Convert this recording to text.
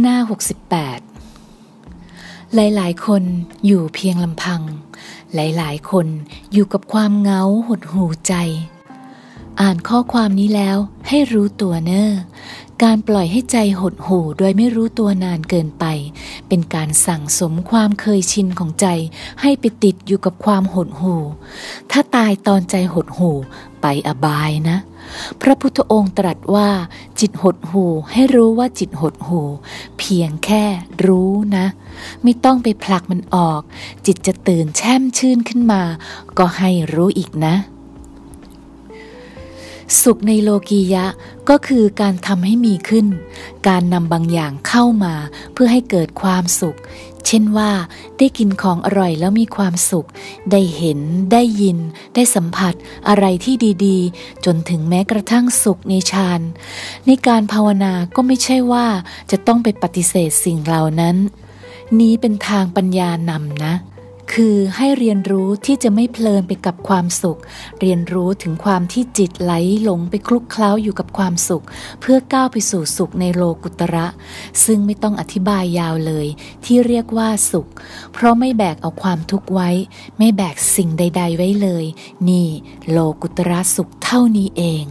หน้า 68 หลายๆ คนอยู่เพียงลำพัง หลายๆ คนอยู่กับความเงาหดหูใจ อ่านข้อความนี้แล้วให้รู้ตัวเนอ้อการปล่อยให้ใจหดหู่โดยไม่รู้ตัวนานเกินไป เป็นการสั่งสมความเคยชินของใจ ให้ไปติดอยู่กับความหดหู่ ถ้าตายตอนใจหดหู่ไปอบายนะ พระพุทธองค์ตรัสว่า จิตหดหูให้รู้ว่าจิตหดหูเพียงแค่รู้นะ ไม่ต้องไปผลักมันออก จิตจะตื่นแช่มชื่นขึ้นมา ก็ให้รู้อีกนะ สุขในโลกียะก็คือการทำให้มีขึ้น การนำบางอย่างเข้ามาเพื่อให้เกิดความสุข เช่นว่าได้กินของอร่อยแล้วมีความสุข ได้เห็น ได้ยิน ได้สัมผัสอะไรที่ดีๆ จนถึงแม้กระทั่งสุขในฌาน ในการภาวนาก็ไม่ใช่ว่าจะต้องไปปฏิเสธสิ่งเหล่านั้น นี้เป็นทางปัญญานำนะ คือให้เรียนรู้ที่จะไม่เพลินไปกับความสุข เรียนรู้ถึงความที่จิตไหลหลงไปคลุกเคล้าอยู่กับความสุข เพื่อก้าวไปสู่สุขในโลกุตระ ซึ่งไม่ต้องอธิบายยาวเลย ที่เรียกว่าสุข เพราะไม่แบกเอาความทุกข์ไว้ ไม่แบกสิ่งใด ๆ ไว้เลย นี่ โลกุตระสุขเท่านี้เอง